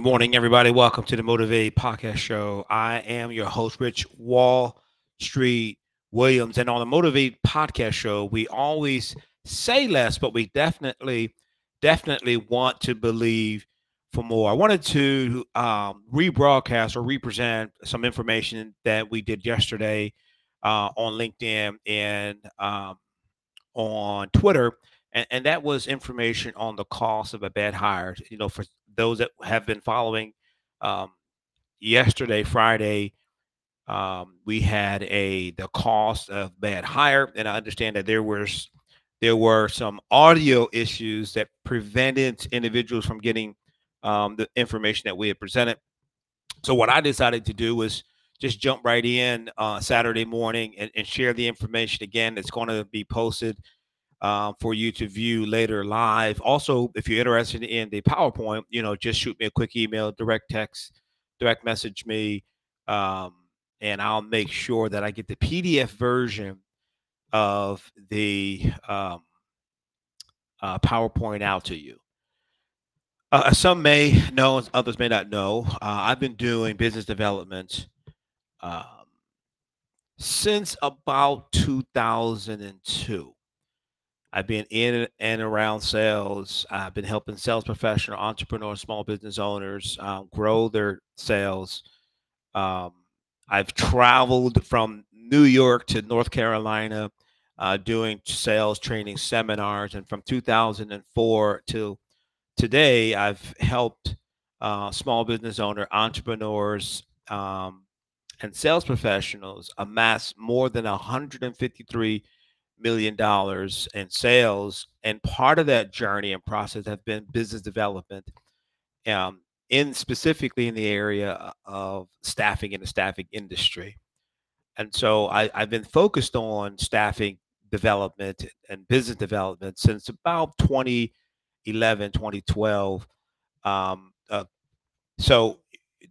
Good morning, everybody. Welcome to the Motivate Podcast Show. I am your host, Rich Wall Street Williams. And on the Motivate Podcast Show, we always say less, but we definitely, definitely want to believe for more. I wanted to um, rebroadcast or represent some information that we did yesterday uh, on LinkedIn and um, on Twitter. And, and that was information on the cost of a bad hire. You know, for those that have been following, um, yesterday, Friday, um, we had a the cost of bad hire, and I understand that there was there were some audio issues that prevented individuals from getting um, the information that we had presented. So what I decided to do was just jump right in uh, Saturday morning and, and, share the information again. It's going to be posted uh, for you to view later live. Also, if you're interested in the PowerPoint, you know, just shoot me a quick email, direct text, direct message me, um, and I'll make sure that I get the PDF version of the um, uh, PowerPoint out to you. Uh, some may know, others may not know. Uh, I've been doing business development um, since about 2002. I've been in and around sales. I've been helping sales professional, entrepreneurs, small business owners um, grow their sales. Um, I've traveled from New York to North Carolina uh, doing sales training seminars. And from 2004 to today, I've helped uh, small business owner, entrepreneurs, um, and sales professionals amass more than 153 million dollars in sales and part of that journey and process have been business development um, in specifically in the area of staffing in the staffing industry. And so I, i've been focused on staffing development and business development since about 2011 2012 um, uh, so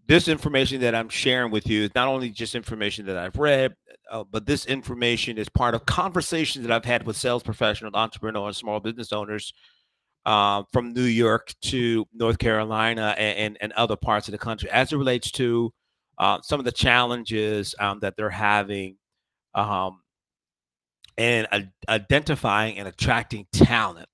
this information that I'm sharing with you is not only just information that I've read, uh, but this information is part of conversations that I've had with sales professionals, entrepreneurs, small business owners uh, from New York to North Carolina and, and, and, other parts of the country as it relates to uh, some of the challenges um, that they're having um, and identifying and attracting talent.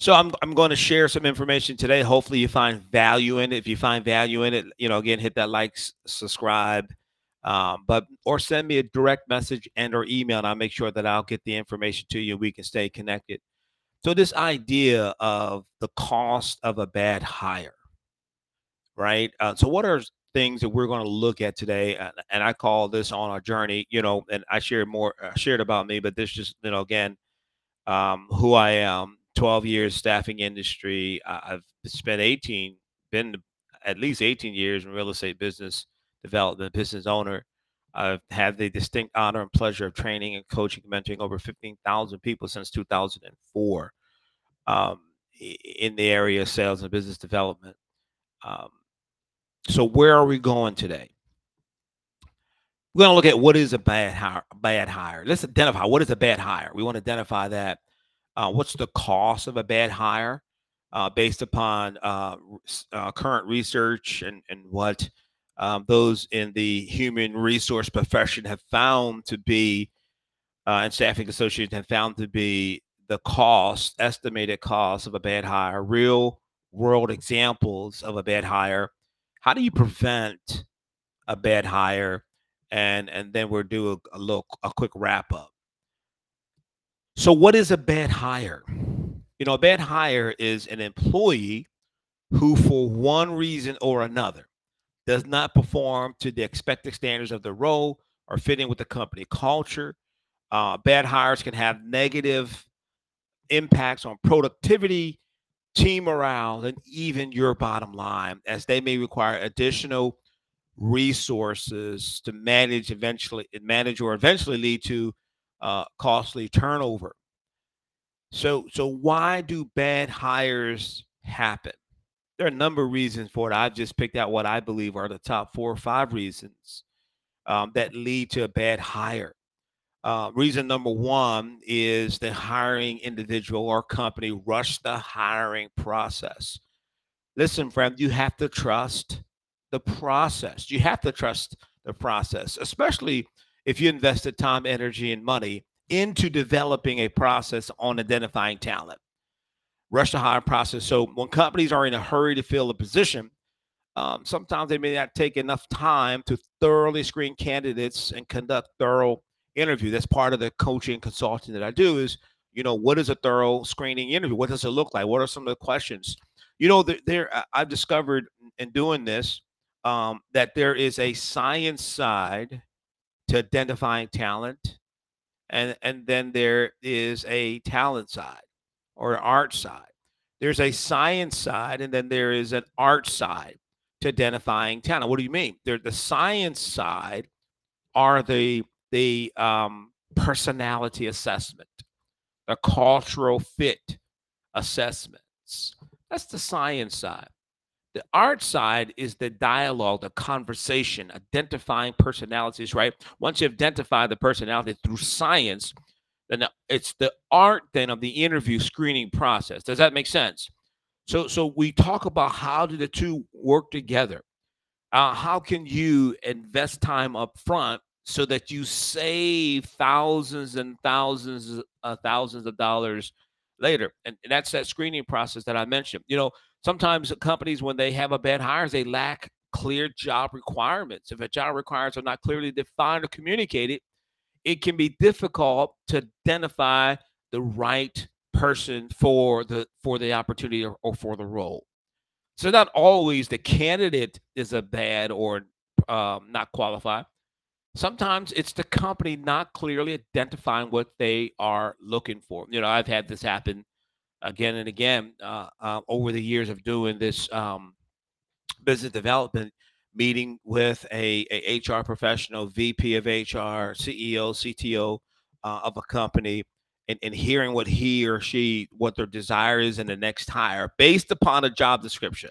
So I'm I'm going to share some information today. Hopefully you find value in it. If you find value in it, you know, again, hit that like, subscribe, um, but or send me a direct message and or email, and I'll make sure that I'll get the information to you. We can stay connected. So this idea of the cost of a bad hire, right? Uh, so what are things that we're going to look at today? And, and I call this on our journey, you know, and I shared more, uh, shared about me, but this just, you know, again, um, who I am 12 years staffing industry. I've spent 18, been at least 18 years in real estate business development, business owner. I've had the distinct honor and pleasure of training and coaching, mentoring over 15,000 people since 2004 um, in the area of sales and business development. Um, so, where are we going today? We're going to look at what is a bad hire. Bad hire. Let's identify what is a bad hire. We want to identify that uh, what's the cost of a bad hire uh, based upon uh, uh, current research and, and what um, those in the human resource profession have found to be, uh, and staffing associations have found to be the cost, estimated cost of a bad hire, real world examples of a bad hire. How do you prevent a bad hire? And and then we'll do a, a little a quick wrap up. So, what is a bad hire? You know, a bad hire is an employee who, for one reason or another, does not perform to the expected standards of the role or fit in with the company culture. Uh, bad hires can have negative impacts on productivity, team morale, and even your bottom line, as they may require additional resources to manage eventually manage or eventually lead to uh, costly turnover. So, so why do bad hires happen? There are a number of reasons for it. I've just picked out what I believe are the top four or five reasons um, that lead to a bad hire. Uh, reason number one is the hiring individual or company rush the hiring process. listen, friend, you have to trust the process. You have to trust the process, especially if you invested time, energy, and money into developing a process on identifying talent. Rush to hire process. So when companies are in a hurry to fill a position, um, sometimes they may not take enough time to thoroughly screen candidates and conduct thorough interview. That's part of the coaching consulting that I do is, you know, what is a thorough screening interview? What does it look like? What are some of the questions? You know, there, there I've discovered in doing this um, that there is a science side to identifying talent, and and then there is a talent side or an art side. There's a science side, and then there is an art side to identifying talent. What do you mean? There, the science side are the the um, personality assessment, the cultural fit assessments. That's the science side. The art side is the dialogue, the conversation, identifying personalities, right? Once you identify the personality through science, then it's the art then of the interview screening process. Does that make sense? So so we talk about how do the two work together. Uh, how can you invest time up front so that you save thousands and thousands uh, thousands of dollars later and that's that screening process that i mentioned you know sometimes companies when they have a bad hires they lack clear job requirements. If a job requirements are not clearly defined or communicated it can be difficult to identify the right person for the for the opportunity or, or for the role. So not always the candidate is a bad or um, not qualified. Sometimes it's the company not clearly identifying what they are looking for. You know i've had this happen again and again uh, uh, over the years of doing this um, business development meeting with a, a, hr professional vp of hr ceo cto uh, of a company and, and hearing what he or she what their desire is in the next hire based upon a job description.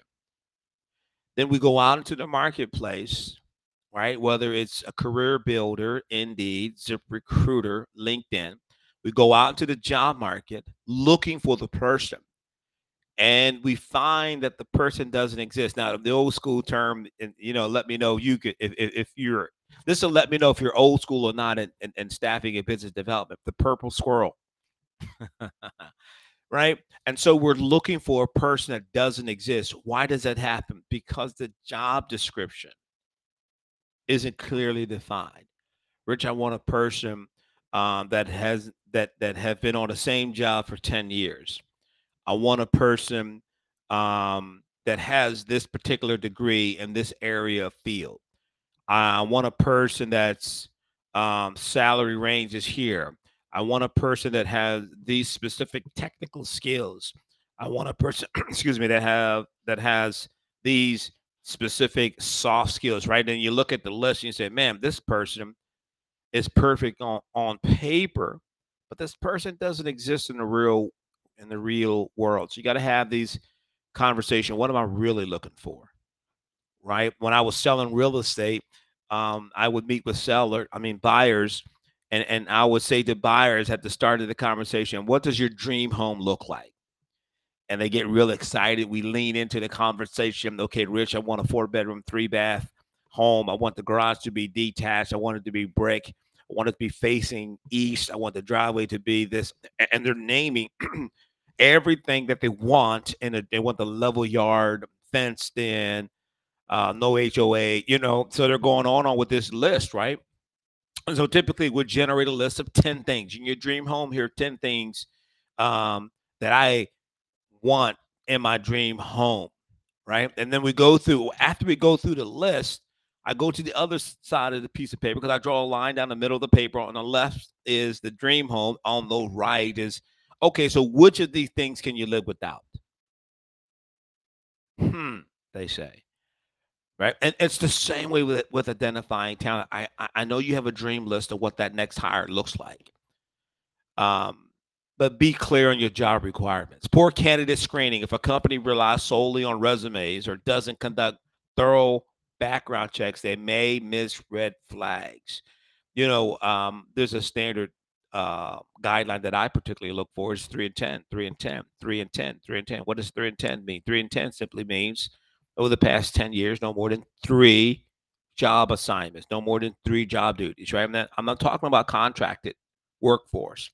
Then we go out into the marketplace right whether it's a CareerBuilder indeed ZipRecruiter linkedin we go out into the job market looking for the person and we find that the person doesn't exist. Now the old school term and you know let me know you could if, if you're this will let me know if you're old school or not in, in, in staffing and business development the purple squirrel. Right? And so we're looking for a person that doesn't exist. Why does that happen? Because the job description isn't clearly defined. Rich i want a person um, that has that that have been on the same job for 10 years. I want a person um, that has this particular degree in this area of field. I want a person that's um, salary range is here. I want a person that has these specific technical skills. I want a person, excuse me, that have that has these specific soft skills, right? And you look at the list and you say, man, this person is perfect on, on paper, but this person doesn't exist in the real in the real world. So you got to have these conversation. What am I really looking for? Right. When I was selling real estate, um, I would meet with seller, I mean buyers, and and I would say to buyers at the start of the conversation, "What does your dream home look like?" And they get real excited. We lean into the conversation. Okay, Rich, I want a four bedroom, three bath home. I want the garage to be detached. I want it to be brick. I want it to be facing east. I want the driveway to be this. And they're naming everything that they want. And they want the level yard, fenced in, uh, no HOA, you know. So they're going on, on with this list, right? And so typically we generate a list of 10 things. In your dream home, here are 10 things um, that I want in my dream home, right? And then we go through, after we go through the list, I go to the other side of the piece of paper because I draw a line down the middle of the paper. On the left is the dream home. On the right is okay. So which of these things can you live without? Hmm. They say, right? And it's the same way with with identifying talent. I I know you have a dream list of what that next hire looks like. Um, but be clear on your job requirements. Poor candidate screening. If a company relies solely on resumes or doesn't conduct thorough background checks, they may miss red flags. You know, um, there's a standard uh, guideline that I particularly look for is three and 10, three and 10, three and 10, three and 10. What does three and 10 mean? Three and 10 simply means over the past 10 years, no more than three job assignments, no more than three job duties, right? I'm not, I'm not talking about contracted workforce.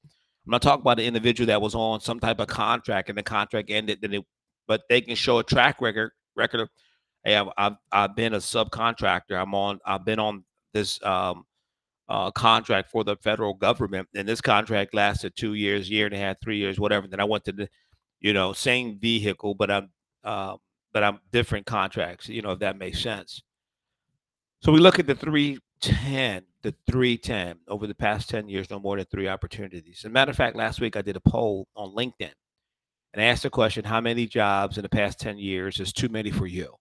I'm not talking about an individual that was on some type of contract and the contract ended, then it, but they can show a track record record of, hey, I've, I've, I've been a subcontractor. I'm on, I've been on this um, uh, contract for the federal government, and this contract lasted two years, year and a half, three years, whatever. Then I went to the, you know, same vehicle, but I'm, uh, but I'm different contracts. You know, if that makes sense. So we look at the 310, the 310 over the past 10 years, no more than three opportunities. As a matter of fact, last week I did a poll on LinkedIn and asked the question, how many jobs in the past 10 years is too many for you?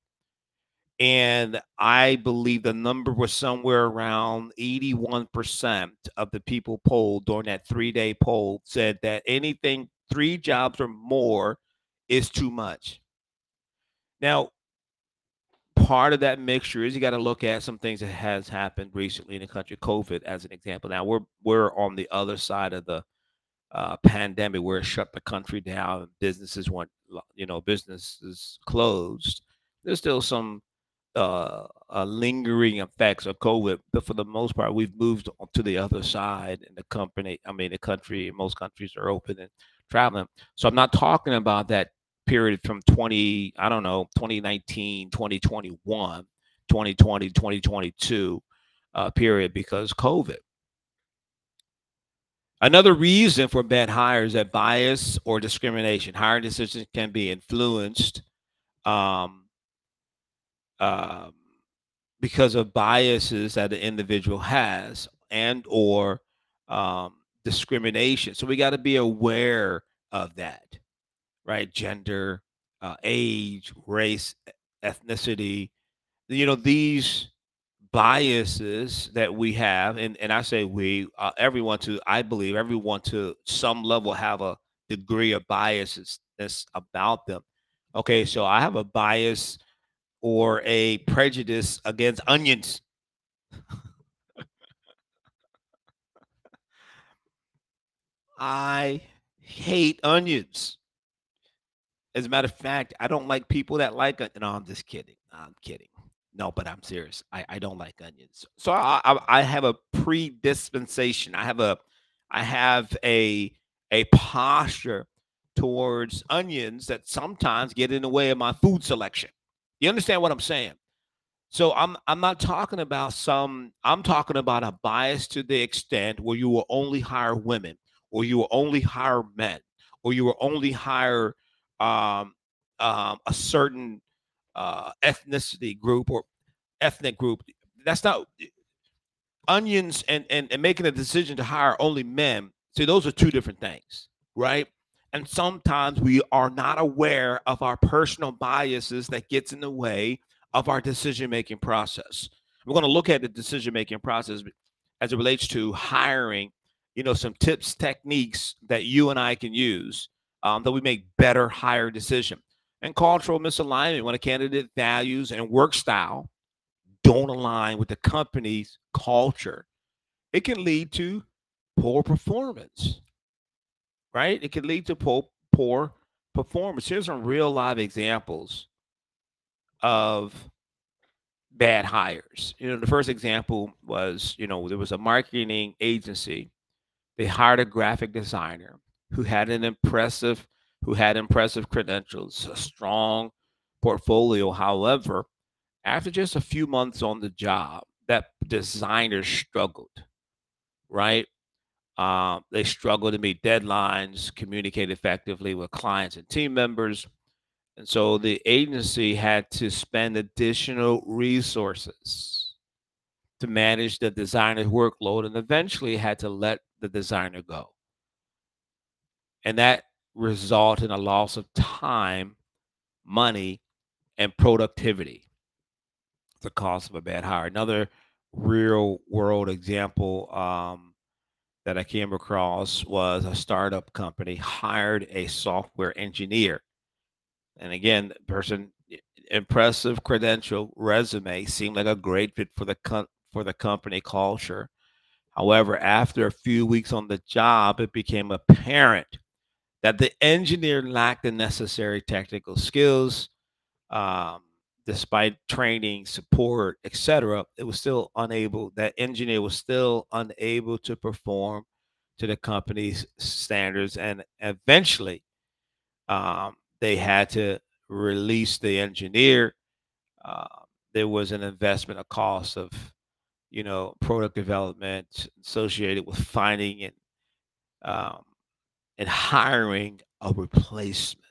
And I believe the number was somewhere around 81% of the people polled during that three day poll said that anything three jobs or more is too much. Now, part of that mixture is you got to look at some things that has happened recently in the country, COVID as an example. Now we're we're on the other side of the uh, pandemic where it shut the country down, businesses went, you know, businesses closed. There's still some uh, uh, lingering effects of COVID, but for the most part, we've moved on to the other side, and the company, I mean, the country, most countries are open and traveling. So I'm not talking about that period from 20, I don't know, 2019, 2021, 2020, 2022 uh, period because COVID. Another reason for bad hires that bias or discrimination. Hiring decisions can be influenced um, um, because of biases that the individual has and or um, discrimination. So we got to be aware of that, right? Gender, uh, age, race, ethnicity. You know these biases that we have, and and I say we, uh, everyone to I believe everyone to some level have a degree of biases about them. Okay, so I have a bias or a prejudice against onions. I hate onions. As a matter of fact, I don't like people that like it. No, I'm just kidding. I'm kidding. No, but I'm serious. I, I don't like onions. So I, I, I have a predispensation. I have a I have a a posture towards onions that sometimes get in the way of my food selection. You understand what I'm saying? So I'm I'm not talking about some I'm talking about a bias to the extent where you will only hire women or you will only hire men or you will only hire um, um, a certain uh, ethnicity group or ethnic group. That's not onions and, and and making a decision to hire only men. See, those are two different things, right? And sometimes we are not aware of our personal biases that gets in the way of our decision making process. We're going to look at the decision making process as it relates to hiring, you know, some tips, techniques that you and I can use um, that we make better hire decision. And cultural misalignment when a candidate values and work style don't align with the company's culture, it can lead to poor performance right? It could lead to poor, poor performance. Here's some real live examples of bad hires. You know, the first example was, you know, there was a marketing agency. They hired a graphic designer who had an impressive, who had impressive credentials, a strong portfolio. However, after just a few months on the job, that designer struggled, right? Um, they struggle to meet deadlines, communicate effectively with clients and team members. And so the agency had to spend additional resources to manage the designer's workload and eventually had to let the designer go. And that resulted in a loss of time, money, and productivity. The cost of a bad hire. Another real world example um, that I came across was a startup company hired a software engineer. And again, person impressive credential resume seemed like a great fit for the for the company culture. However, after a few weeks on the job, it became apparent that the engineer lacked the necessary technical skills. Um, despite training, support, etc., it was still unable. That engineer was still unable to perform to the company's standards, and eventually, um, they had to release the engineer. Uh, there was an investment, a cost of, you know, product development associated with finding and um, and hiring a replacement.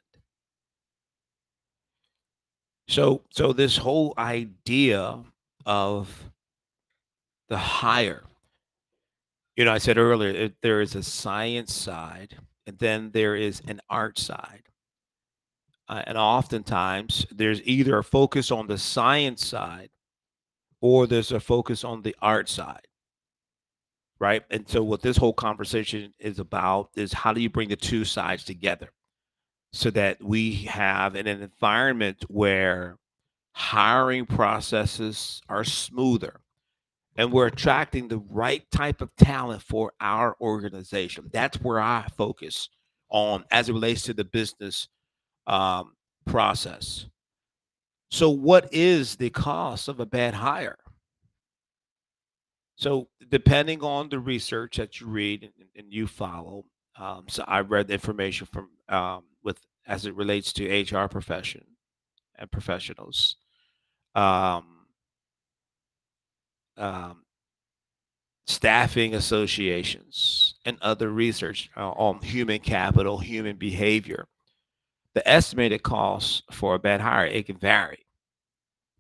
So, so this whole idea of the higher, you know, I said earlier, it, there is a science side, and then there is an art side. Uh, and oftentimes, there's either a focus on the science side or there's a focus on the art side. Right. And so, what this whole conversation is about is how do you bring the two sides together so that we have an environment where hiring processes are smoother and we're attracting the right type of talent for our organization. That's where I focus on as it relates to the business um, process. So, what is the cost of a bad hire? So, depending on the research that you read and, and you follow, um, so I read the information from um, as it relates to HR profession and professionals. Um, um, staffing associations and other research uh, on human capital, human behavior. The estimated cost for a bad hire it can vary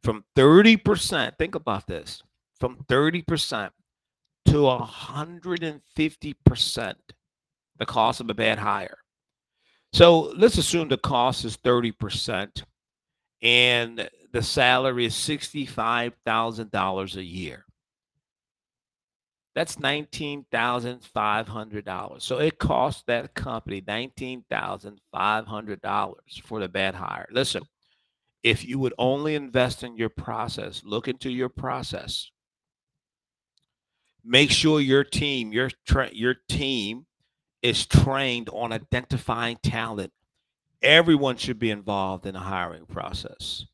from 30%. Think about this from 30% to 150% the cost of a bad hire. So let's assume the cost is 30% and the salary is $65,000 a year. That's $19,500. So it costs that company $19,500 for the bad hire. Listen, if you would only invest in your process, look into your process. Make sure your team, your tra- your team is trained on identifying talent. Everyone should be involved in the hiring process.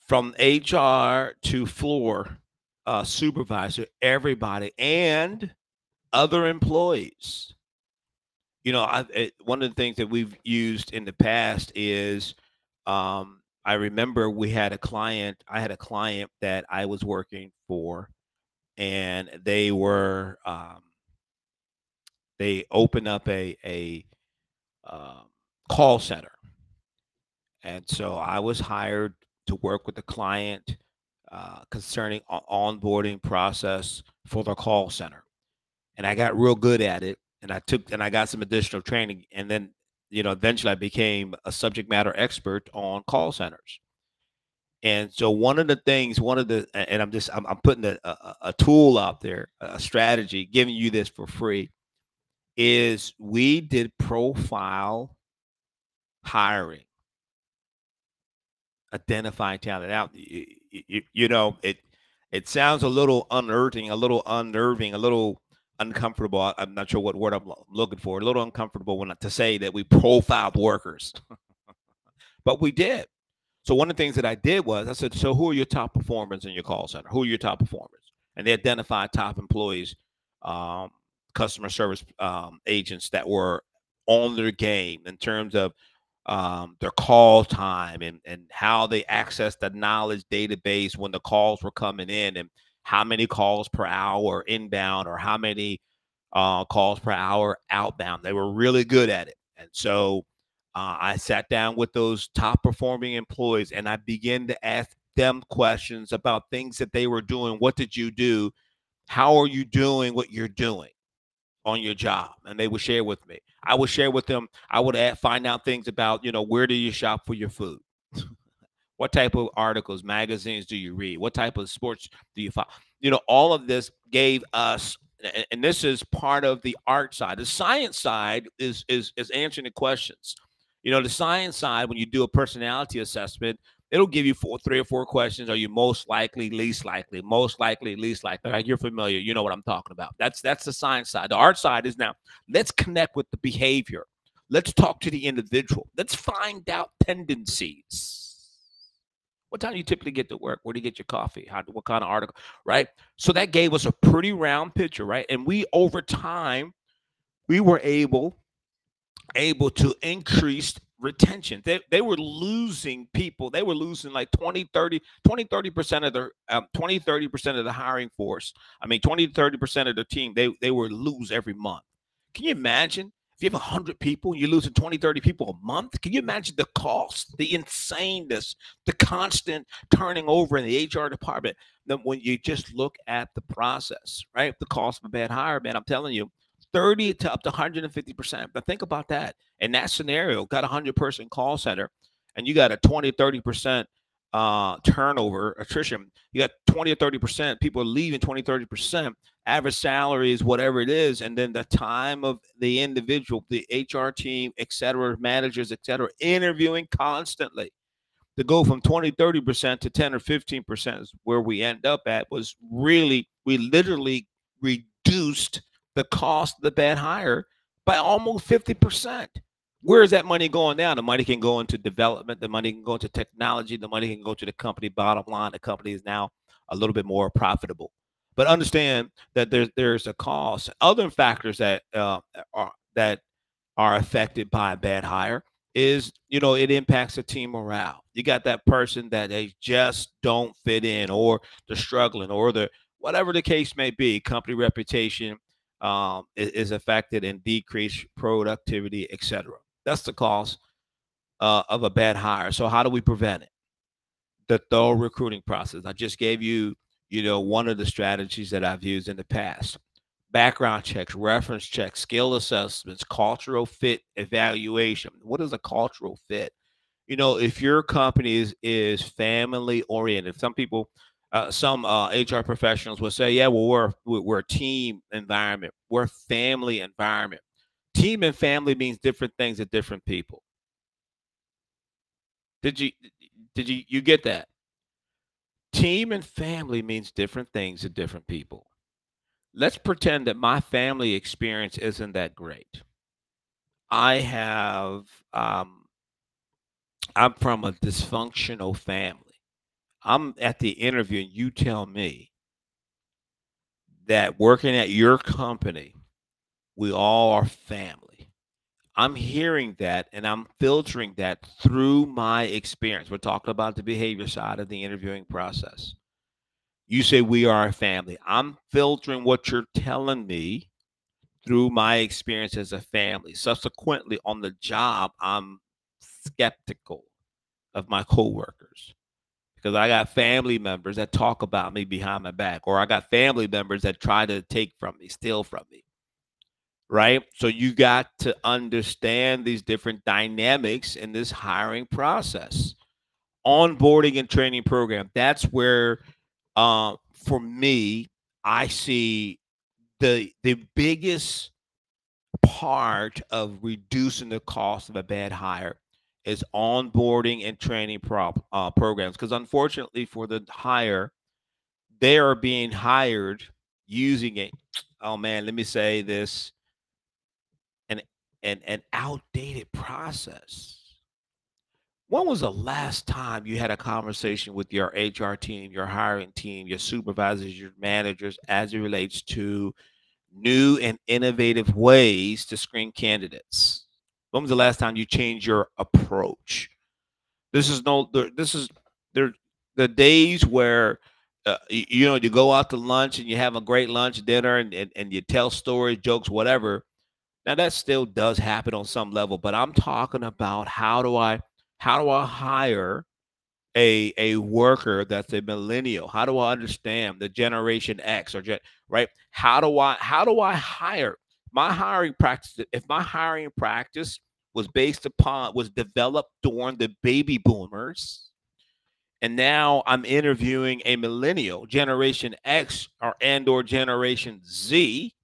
From HR to floor uh, supervisor, everybody, and other employees. You know, I, it, one of the things that we've used in the past is um, I remember we had a client, I had a client that I was working for, and they were, um, they opened up a, a um, call center. And so I was hired to work with the client uh, concerning onboarding process for the call center, and I got real good at it. And I took and I got some additional training, and then you know eventually I became a subject matter expert on call centers. And so one of the things, one of the, and I'm just, I'm, I'm putting a, a, a tool out there, a strategy, giving you this for free, is we did profile hiring identifying talent out. You, you, you, know, it it sounds a little unearthing, a little unnerving, a little uncomfortable. I'm not sure what word I'm looking for. A little uncomfortable when to say that we profiled workers, but we did. So one of the things that I did was I said, so who are your top performers in your call center? Who are your top performers? And they identified top employees, um, customer service um, agents that were on their game in terms of um, their call time and, and how they access the knowledge database when the calls were coming in and how many calls per hour inbound or how many uh, calls per hour outbound. They were really good at it. And so uh, I sat down with those top performing employees and I began to ask them questions about things that they were doing. What did you do? How are you doing what you're doing? On your job and they would share with me. I would share with them i would add, find out things about you know where do you shop for your food? What type of articles magazines do you read? What type of sports do you follow you know all of this gave us and this is part of the art side. The science side is is is answering the questions. You know the science side when you do a personality assessment it'll give you four, three or four questions. Are you most likely, least likely, most likely, least likely? Like you're familiar, you know what I'm talking about. That's that's the science side. The art side is now let's connect with the behavior. Let's talk to the individual. Let's find out tendencies. What time do you typically get to work? Where do you get your coffee? How, what kind of article? Right. So that gave us a pretty round picture, right? And we over time, we were able able to increase retention. They, they were losing people. They were losing like 20, 30, 20, 30% of their um, 20, 30% of the hiring force. I mean, 20 to 30% of the team, they, they were lose every month. Can you imagine if you have 100 people, and you're losing 20, 30 people a month? Can you imagine the cost, the insaneness, the constant turning over in the HR department? Then when you just look at the process, right? The cost of a bad hire, man, I'm telling you, 30 to up to 150%. But think about that. In that scenario, got a 100 person call center and you got a 20, 30% uh, turnover, attrition. You got 20 or 30% people are leaving 20, 30%. Average salary is whatever it is. And then the time of the individual, the HR team, et cetera, managers, et cetera, interviewing constantly to go from 20, 30% to 10 or 15% is where we end up at was really, we literally reduced the cost the bad hire by almost 50%. Where is that money going now? The money can go into development, the money can go into technology, the money can go to the company bottom line. The company is now a little bit more profitable. But understand that there's there's a cost. Other factors that uh, are that are affected by a bad hire is you know it impacts the team morale. You got that person that they just don't fit in, or they're struggling, or the whatever the case may be, company reputation, um, is, affected and decreased productivity, etc. That's the cause uh, of a bad hire. So how do we prevent it? The thorough recruiting process. I just gave you, you know, one of the strategies that I've used in the past. Background checks, reference checks, skill assessments, cultural fit evaluation. What is a cultural fit? You know, if your company is, is family oriented, some people uh, some uh, HR professionals will say, "Yeah, well, we're we're a team environment, we're family environment. Team and family means different things to different people." Did you did you you get that? Team and family means different things to different people. Let's pretend that my family experience isn't that great. I have um, I'm from a dysfunctional family I'm at the interview and you tell me that working at your company, we all are family. I'm hearing that and I'm filtering that through my experience. We're talking about the behavior side of the interviewing process. You say we are a family. I'm filtering what you're telling me through my experience as a family. Subsequently, on the job, I'm skeptical of my coworkers because I got family members that talk about me behind my back, or I got family members that try to take from me, steal from me. Right. So you got to understand these different dynamics in this hiring process. Onboarding and training program. That's where, uh, for me, I see the the biggest part of reducing the cost of a bad hire is onboarding and training prop, uh, programs because unfortunately for the hire they are being hired using a oh man let me say this an an, an outdated process. When was the last time you had a conversation with your hr team your hiring team your supervisors your managers as it relates to new and innovative ways to screen candidates when was the last time you changed your approach? This is no. This is there. The days where uh, you, you, know you go out to lunch and you have a great lunch dinner and, and, and you tell stories, jokes, whatever. Now that still does happen on some level, but I'm talking about how do I how do I hire a a worker that's a millennial? How do I understand the generation X or gen, right? How do I how do I hire my hiring practice, if my hiring practice was based upon, was developed during the baby boomers, and now I'm interviewing a millennial, Generation X or and or Generation Z,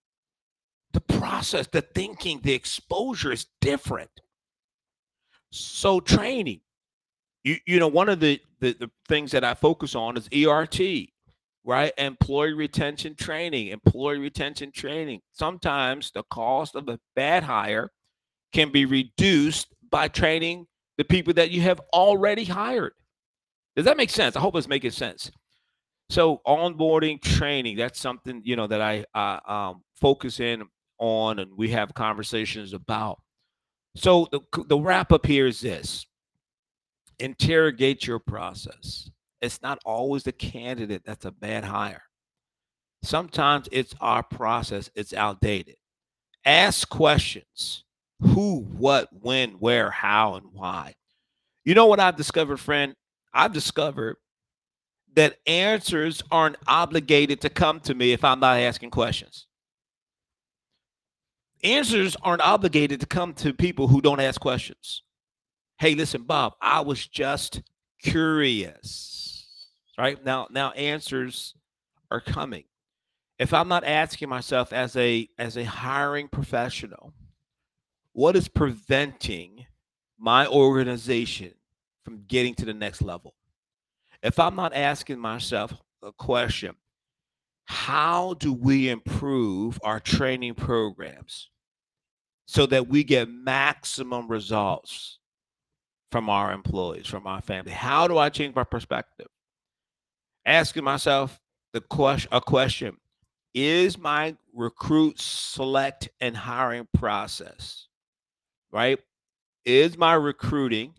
the process, the thinking, the exposure is different. So training, you you know one of the, the the things that I focus on is ERT, right? Employee retention training, employee retention training. Sometimes the cost of a bad hire can be reduced by training the people that you have already hired. Does that make sense? I hope it's making sense. So onboarding training, that's something you know that I uh, um, focus in on, and we have conversations about. So the the wrap up here is this: interrogate your process. It's not always the candidate that's a bad hire. Sometimes it's our process, it's outdated. Ask questions who, what, when, where, how, and why. You know what I've discovered, friend? I've discovered that answers aren't obligated to come to me if I'm not asking questions. Answers aren't obligated to come to people who don't ask questions. Hey, listen, Bob, I was just curious. Right? Now now answers are coming. If I'm not asking myself as a as a hiring professional, what is preventing my organization from getting to the next level? If I'm not asking myself a question, how do we improve our training programs so that we get maximum results from our employees, from our family? How do I change my perspective? Asking myself the question a question is my recruit select and hiring process right? Is my recruiting,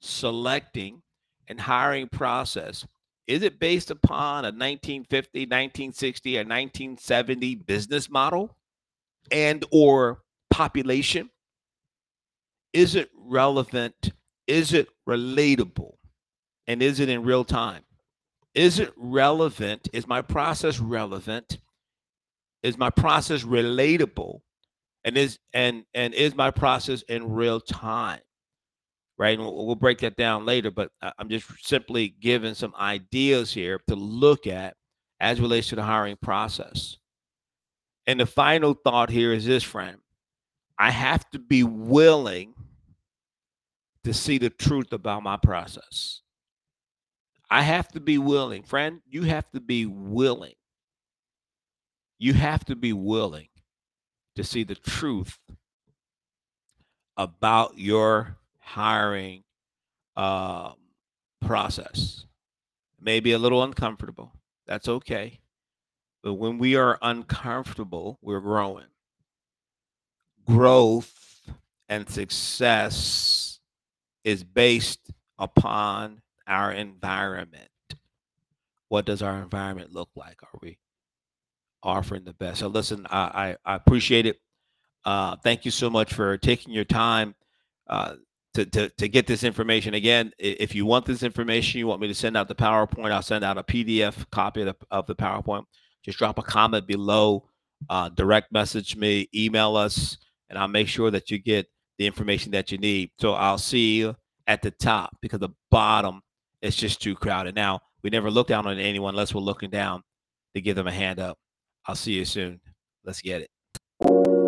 selecting, and hiring process is it based upon a 1950, 1960, or 1970 business model and or population? Is it relevant? Is it relatable? And is it in real time? Is it relevant? Is my process relevant? Is my process relatable? and is and and is my process in real time right and we'll, we'll break that down later but i'm just simply giving some ideas here to look at as relates to the hiring process and the final thought here is this friend i have to be willing to see the truth about my process i have to be willing friend you have to be willing you have to be willing to see the truth about your hiring um, process. Maybe a little uncomfortable. That's okay. But when we are uncomfortable, we're growing. Growth and success is based upon our environment. What does our environment look like? Are we offering the best. So listen, I I, I appreciate it. Uh, thank you so much for taking your time uh, to, to to get this information. Again, if you want this information, you want me to send out the PowerPoint, I'll send out a PDF copy of the, of the PowerPoint. Just drop a comment below, uh, direct message me, email us, and I'll make sure that you get the information that you need. So I'll see you at the top because the bottom is just too crowded. Now we never look down on anyone unless we're looking down to give them a hand up. I'll see you soon. Let's get it.